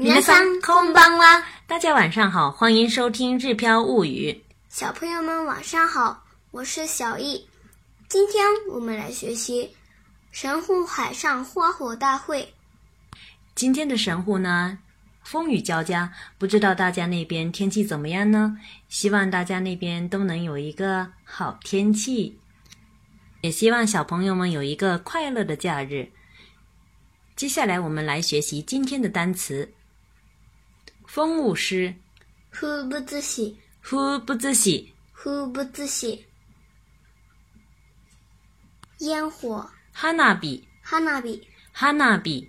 元芳，空邦啦！大家晚上好，欢迎收听《日飘物语》。小朋友们晚上好，我是小易。今天我们来学习《神户海上花火大会》。今天的神户呢，风雨交加，不知道大家那边天气怎么样呢？希望大家那边都能有一个好天气，也希望小朋友们有一个快乐的假日。接下来我们来学习今天的单词。风物诗，风物不风物诗，不物诗。烟火，花火，花火，花火。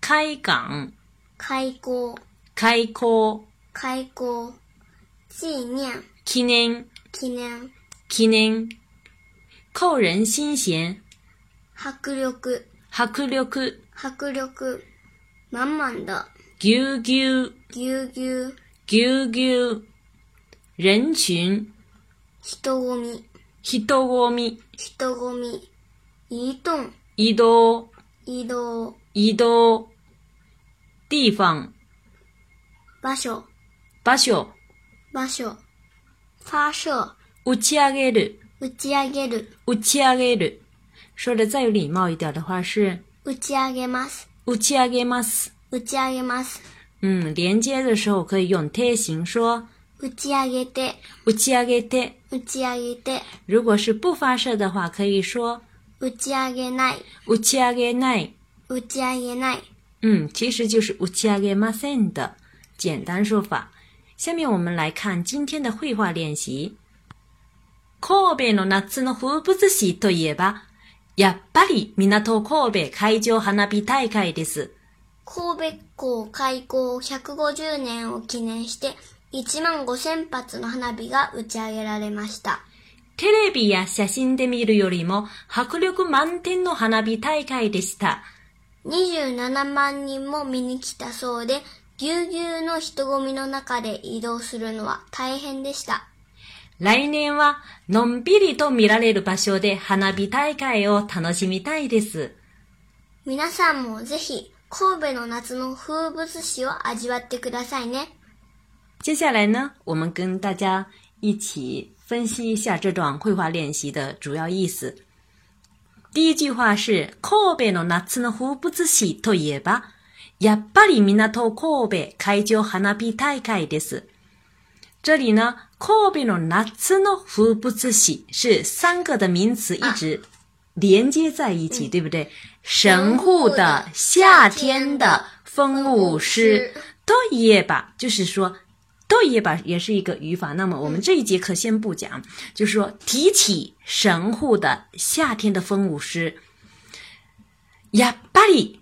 开港，开港，开港，开港。纪念，纪念，纪念，纪念。扣人心弦，迫力，迫力，迫力。满满的。牛牛牛牛牛牛人群，人ゴみ人ゴみ人ゴみ，移動移動移動移動地方場所場所場所場所打ち上げる打ち上げる打ち上げる说的再有礼貌一点的话是打ち上げます打ち上げます打ち上げます。うん、連接的时候可以用贴形说打ち上げて、打ち上げて、打ち上げて。如果是不发射的话，可以说打ち上げない、打ち上げない、打ち上げない。うん、其实就是打ち上げません的简单说法。下面我们来看今天的绘画练习。神戸の夏の風物詩といえば、やっぱり港神戸海上花火大会です。神戸港開港150年を記念して1万5000発の花火が打ち上げられました。テレビや写真で見るよりも迫力満点の花火大会でした。27万人も見に来たそうで、ぎゅうぎゅうの人混みの中で移動するのは大変でした。来年はのんびりと見られる場所で花火大会を楽しみたいです。皆さんもぜひ Kobe 夏の風物詩を味わってくださいね。接下来呢，我们跟大家一起分析一下这段绘画练习的主要意思。第一句话是 Kobe の夏の風物詩といえば、やっぱり港都 Kobe 海上花火大会です。这里呢，Kobe の夏の風物詩是三个的名词一直连接在一起，对不对？神户的夏天的风舞诗，对也吧，就是说，对也吧也是一个语法。那么我们这一节课先不讲，就是说，提起神户的夏天的风舞诗，やっぱり，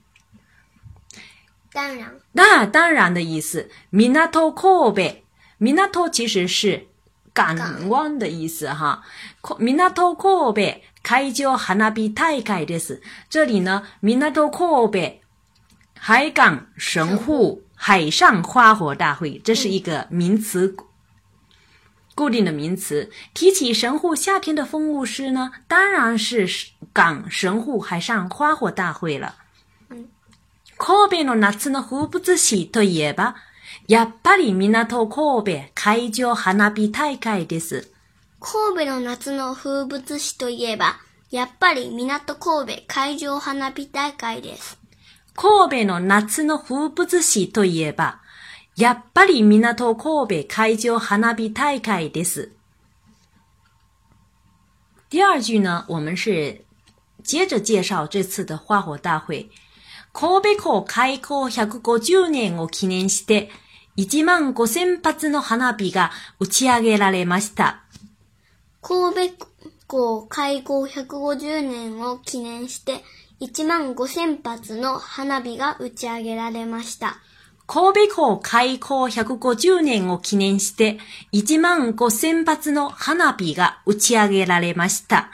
当然，那当然的意思，ミナトコべ，ミナト其实是。港湾的意思哈。港神户海上花火大会です。这里呢，神海港神户海上花火大会，这是一个名词固定的名词。提起神户夏天的风物诗呢，当然是港神户海上花火大会了。神户の夏の風物詩といえば。やっぱり港神戸海上花火大会です。神戸の夏の風物詩といえば、やっぱり港神戸海上花火大会です。神戸の夏の風物詩といえば、やっぱり港神戸海上花火大会です。第二句呢，我们是接着介绍这次的花火大会。神戸港開港150年を記念して、1万5千発の花火が打ち上げられました。神戸港開港150年を記念して1万5千発の花火が打ち上げられました。神戸港開港150年を記念して1万5千発の花火が打ち上げられました。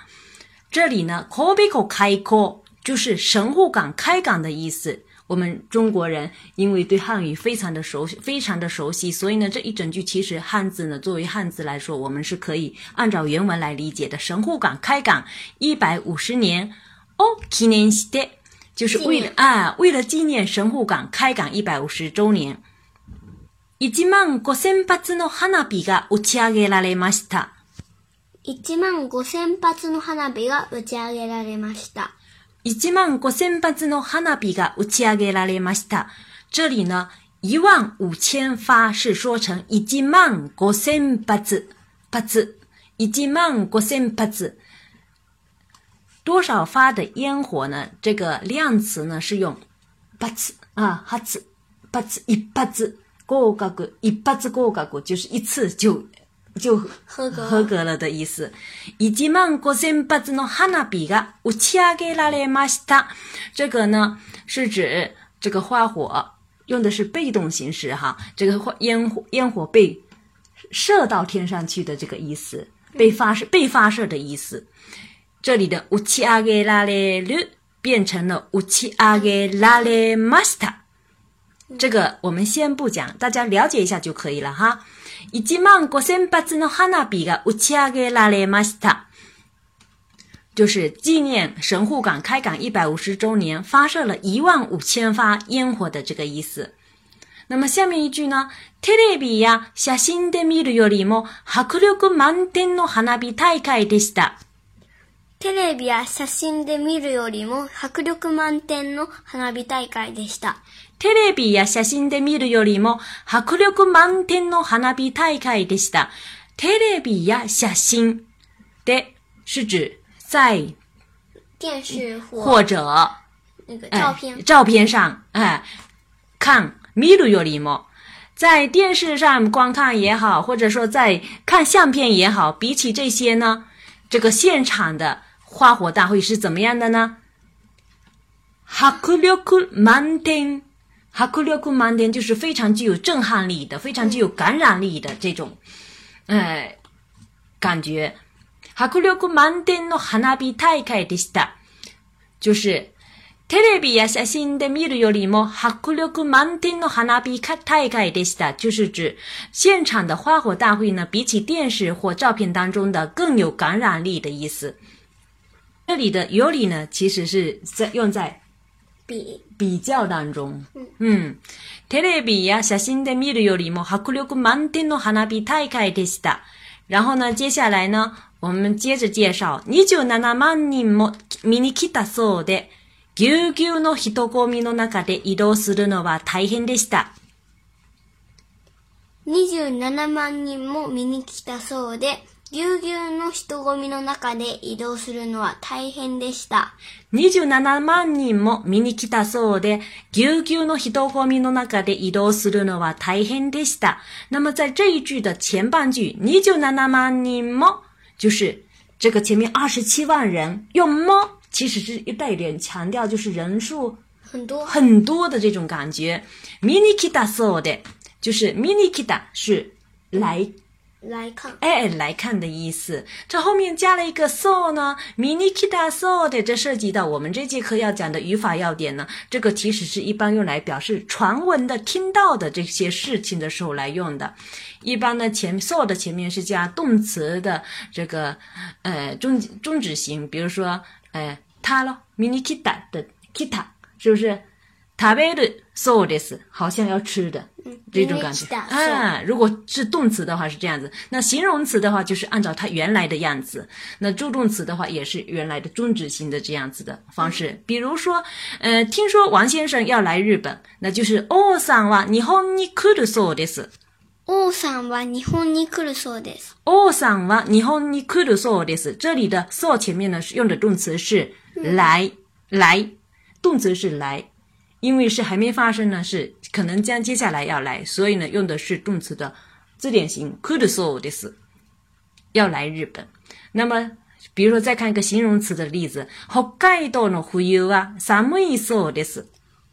这里呢，神戸港開港就是神户港開港的意思。我们中国人因为对汉语非常的熟非常的熟悉，所以呢这一整句其实汉字呢作为汉字来说，我们是可以按照原文来理解的。神户港开港一百五十年，おきねしで，就是为了啊为了纪念神户港开港一百五十周年。一万五千発の花火が打ち上げられました。一万五千発の花火が打ち上げられました。一万五千発子の花火が打ち上げられました。这里呢，一万五千发是说成一万五千発子，発子，一万五千発子，多少发的烟火呢？这个量词呢是用八次啊，発次，八次，一八次，合格，一八次过个过一八次过个过就是一次就。就合格了的意思。这个呢是指这个花火用的是被动形式哈，这个花烟火烟火被射到天上去的这个意思，被发射被发射的意思。这里的乌奇阿格拉雷鲁变成了乌奇阿格拉雷马斯塔。这个我们先不讲，大家了解一下就可以了哈。一万五千発の花火が打ち上げられました。就是纪念神户港开港一百五十周年，发射了一万五千发烟火的这个意思。那么下面一句呢？テレビや写真で見るよりも迫力満点の花火大会でした。テレビや写真で見るよりも迫力満点の花火大会でした。テレビや写真で見るよりも迫力満点の花火大会でした。テレビや写真で是指在电视或者那个照片照片上哎看，見るよりも在电视上观看也好，或者说在看相片也好，比起这些呢，这个现场的花火大会是怎么样的呢？迫力満天。花力满天就是非常具有震撼力的，非常具有感染力的这种，哎，感觉。花力满天の花火大会でした。就是，テレビや写真で見るよりも花力满天の花火大会でした。就是指现场的花火大会呢，比起电视或照片当中的更有感染力的意思。这里的より呢，其实是在用在。比比較当中。うん。テレビや写真で見るよりも迫力満点の花火大会でした。然后呢、接下来呢、我们接着介紹。27万人も見に来たそうで、ぎゅうぎゅうの人混みの中で移動するのは大変でした。27万人も見に来たそうで、ぎゅうぎゅうの人混みの中で移動するのは大変でした。27万人も見に来たそうで、ぎゅうぎゅうの人混みの中で移動するのは大変でした。那么在这一句的前半句、27万人も、就是这个前面27万人用も其实是带一点强调，就是人数很多很多的这种感觉。見に来たそうで、就是見に来た是来来看，哎，来看的意思，这后面加了一个 saw 呢，mini kita saw 的，这涉及到我们这节课要讲的语法要点呢。这个其实是一般用来表示传闻的、听到的这些事情的时候来用的。一般呢，前 saw 的前面是加动词的这个，呃，终终止型，比如说，呃，他咯 m i n i kita 的 kita，是不是？食べるそうです。好像要吃的这种感觉啊。如果是动词的话是这样子，那形容词的话就是按照它原来的样子。那助动词的话也是原来的终止型的这样子的方式。比如说，呃，听说王先生要来日本，那就是王さんは日本に来るそうです。王さんは日本に来るそうです。王さんは日本に来るそうです。这里的 “so” 前面呢是用的动词是来来，动词是来。因为是还没发生呢，是可能将接下来要来，所以呢，用的是动词的字典型 could so 的是，要来日本。那么，比如说再看一个形容词的例子，北海道的冬は寒いそうです。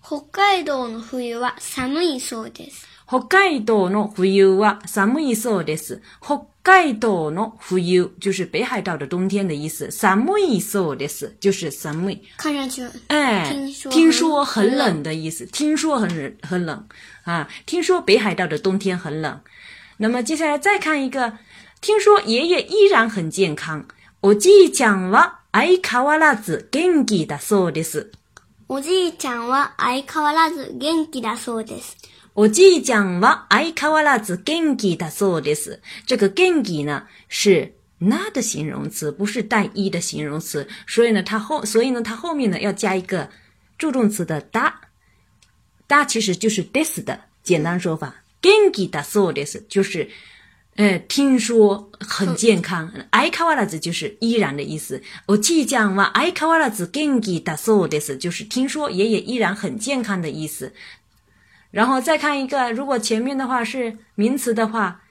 北海道の冬は寒いそうです。北海道の冬は寒いそうです。北ガイドノフ就是北海道的冬天的意思。サムイソです，就是サム看上去，哎，听说很冷的意思，听说很很冷啊，听说北海道的冬天很冷。那么接下来再看一个，听说爷爷依然很健康。我じいちゃんはあ変わらず元気だそうです。おじいちゃんはあ変わらず元気だそうです。我即将哇，爱卡瓦拉子健记达索德斯。这个健记呢是 na 的形容词，不是带一的形容词，所以呢，它后，所以呢，它后面呢要加一个助动词的 da。da 其实就是 this 的简单说法。健记达索德斯就是，呃，听说很健康。爱卡瓦拉子就是依然的意思。我即将哇，爱卡瓦拉子健记达索德斯就是听说爷爷依然很健康的意思。然后再看一个，如果前面的话是名词的话，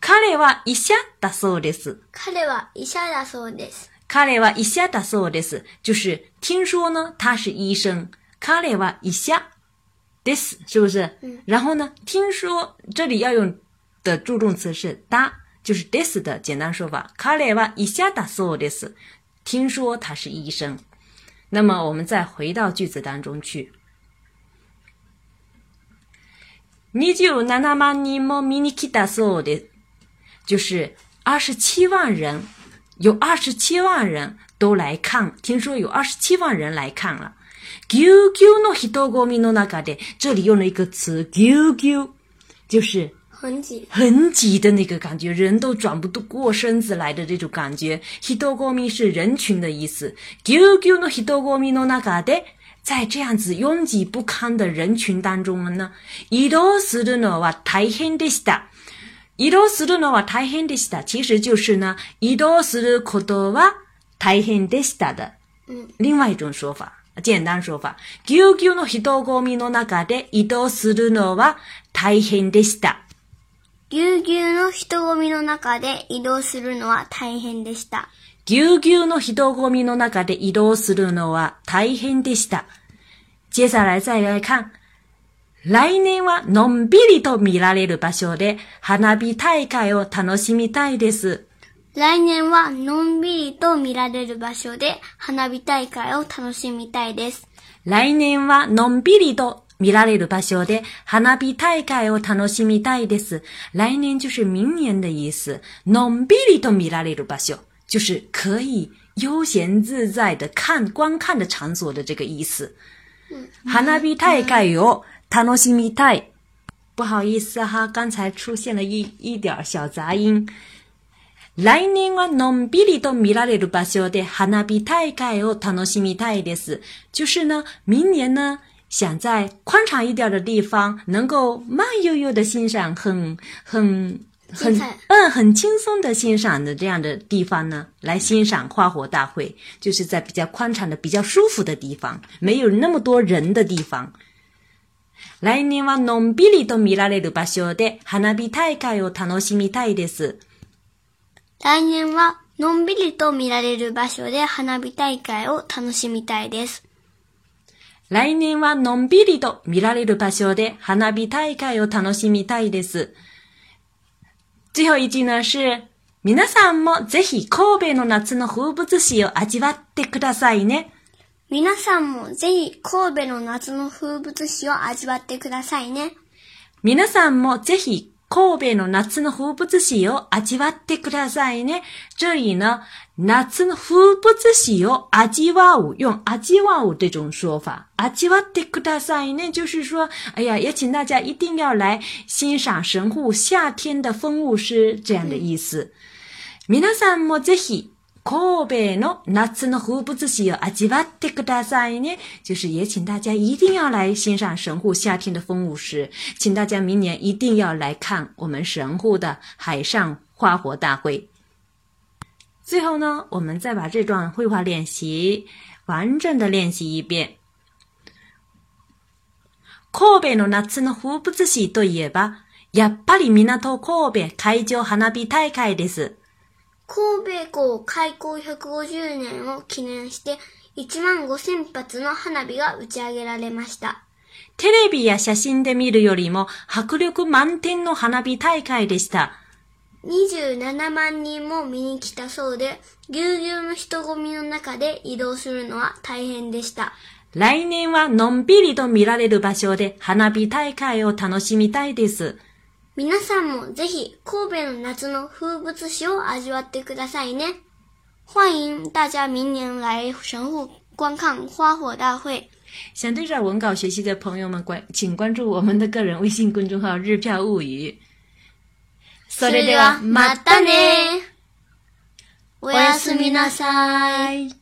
卡列医生达索的斯，卡列瓦医生达索的斯，卡列瓦医生达索的斯，就是听说呢他是医生，卡列医生，this 是不是？然后呢，听说这里要用的助动词是达，就是 this 的简单说法，卡列瓦医生达索的斯，听说他是医生。那么我们再回到句子当中去。你就拿达嘛你莫米尼克达所有的，就是二十七万人，有二十七万人都来看。听说有二十七万人来看了。这里用了一个词 “qiu qiu”，就是很挤很挤的那个感觉，人都转不过身子来的这种感觉。“hitogomi” 是人群的意思。qiu qiu no hitogomi no n a k de。在这样子拥挤不堪的人群当中呢，移动するのは大変でした。移动するのは大変でした，其实就是呢，移動することは大変でした的，嗯，另外一种说法，简单说法，ぎゅうぎゅうの人口ごみの中で移動するのは大変でした。ぎゅうぎゅうの人混みの中で移動するのは大変でした。ぎゅうぎゅうの人混みの中で移動するのは大変でした。接下来再来看。来年はのんびりと見られる場所で花火大会を楽しみたいです。来年はのんびりと見られる場所で花火大会を楽しみたいです。来年はのんびりと米拉れる巴小で花那比太可爱哦，他诺西米太的意思，来年就是明年的意思。农比里多米拉列鲁巴小，就是可以悠闲自在的看观看的场所的这个意思。花那比太可爱哦，他诺西米太。不好意思哈，刚才出现了一一点小杂音。来年我农比里多米拉列鲁巴小的，花那比太可爱哦，他诺西米太的意思，就是呢，明年呢。想在宽敞一点的地方，能够慢悠悠的欣赏，很很很嗯很轻松的欣赏的这样的地方呢，来欣赏花火大会，就是在比较宽敞的、比较舒服的地方，没有那么多人的地方。来年はのんびりと見られる場所で花火大会を楽しみたいです。来年はのんびりと見られる場所で花火大会を楽しみたいです。来年はのんびりと見られる場所で花火大会を楽しみたいです。最後一句呢是、皆さんもぜひ神戸の夏の風物詩を味わってくださいね。皆さんもぜひ神戸の夏の風物詩を味わってくださいね。皆さんもぜひ神戸の夏天的风物诗哟，品鉴一下。注意呢，夏天的风物诗哟，品鉴一下。用“品鉴一下”这种说法。品鉴一呢，就是说，哎呀，也请大家一定要来欣赏神户夏天的风物诗，这样的意思。皆さん、もぜひ。Kobe no な次の湖不自喜阿吉巴这个就是也请大家一定要来欣赏神户夏天的风舞时，请大家明年一定要来看我们神户的海上花火大会。最后呢，我们再把这段绘画练习完整的练习一遍。Kobe no の風物詩とい也ば、やっぱり、みなと Kobe 海上花火大会です。神戸港開港150年を記念して1万5000発の花火が打ち上げられました。テレビや写真で見るよりも迫力満点の花火大会でした。27万人も見に来たそうで、ぎゅうぎゅうの人混みの中で移動するのは大変でした。来年はのんびりと見られる場所で花火大会を楽しみたいです。皆さんもぜひ神戸の夏の風物詩を味わってくださいね。欢迎大家明年来神户观看花火大会。想对照文稿学习的朋友们关，请关注我们的个人微信公众号“日票物语”。それではまたね。おやすみなさい。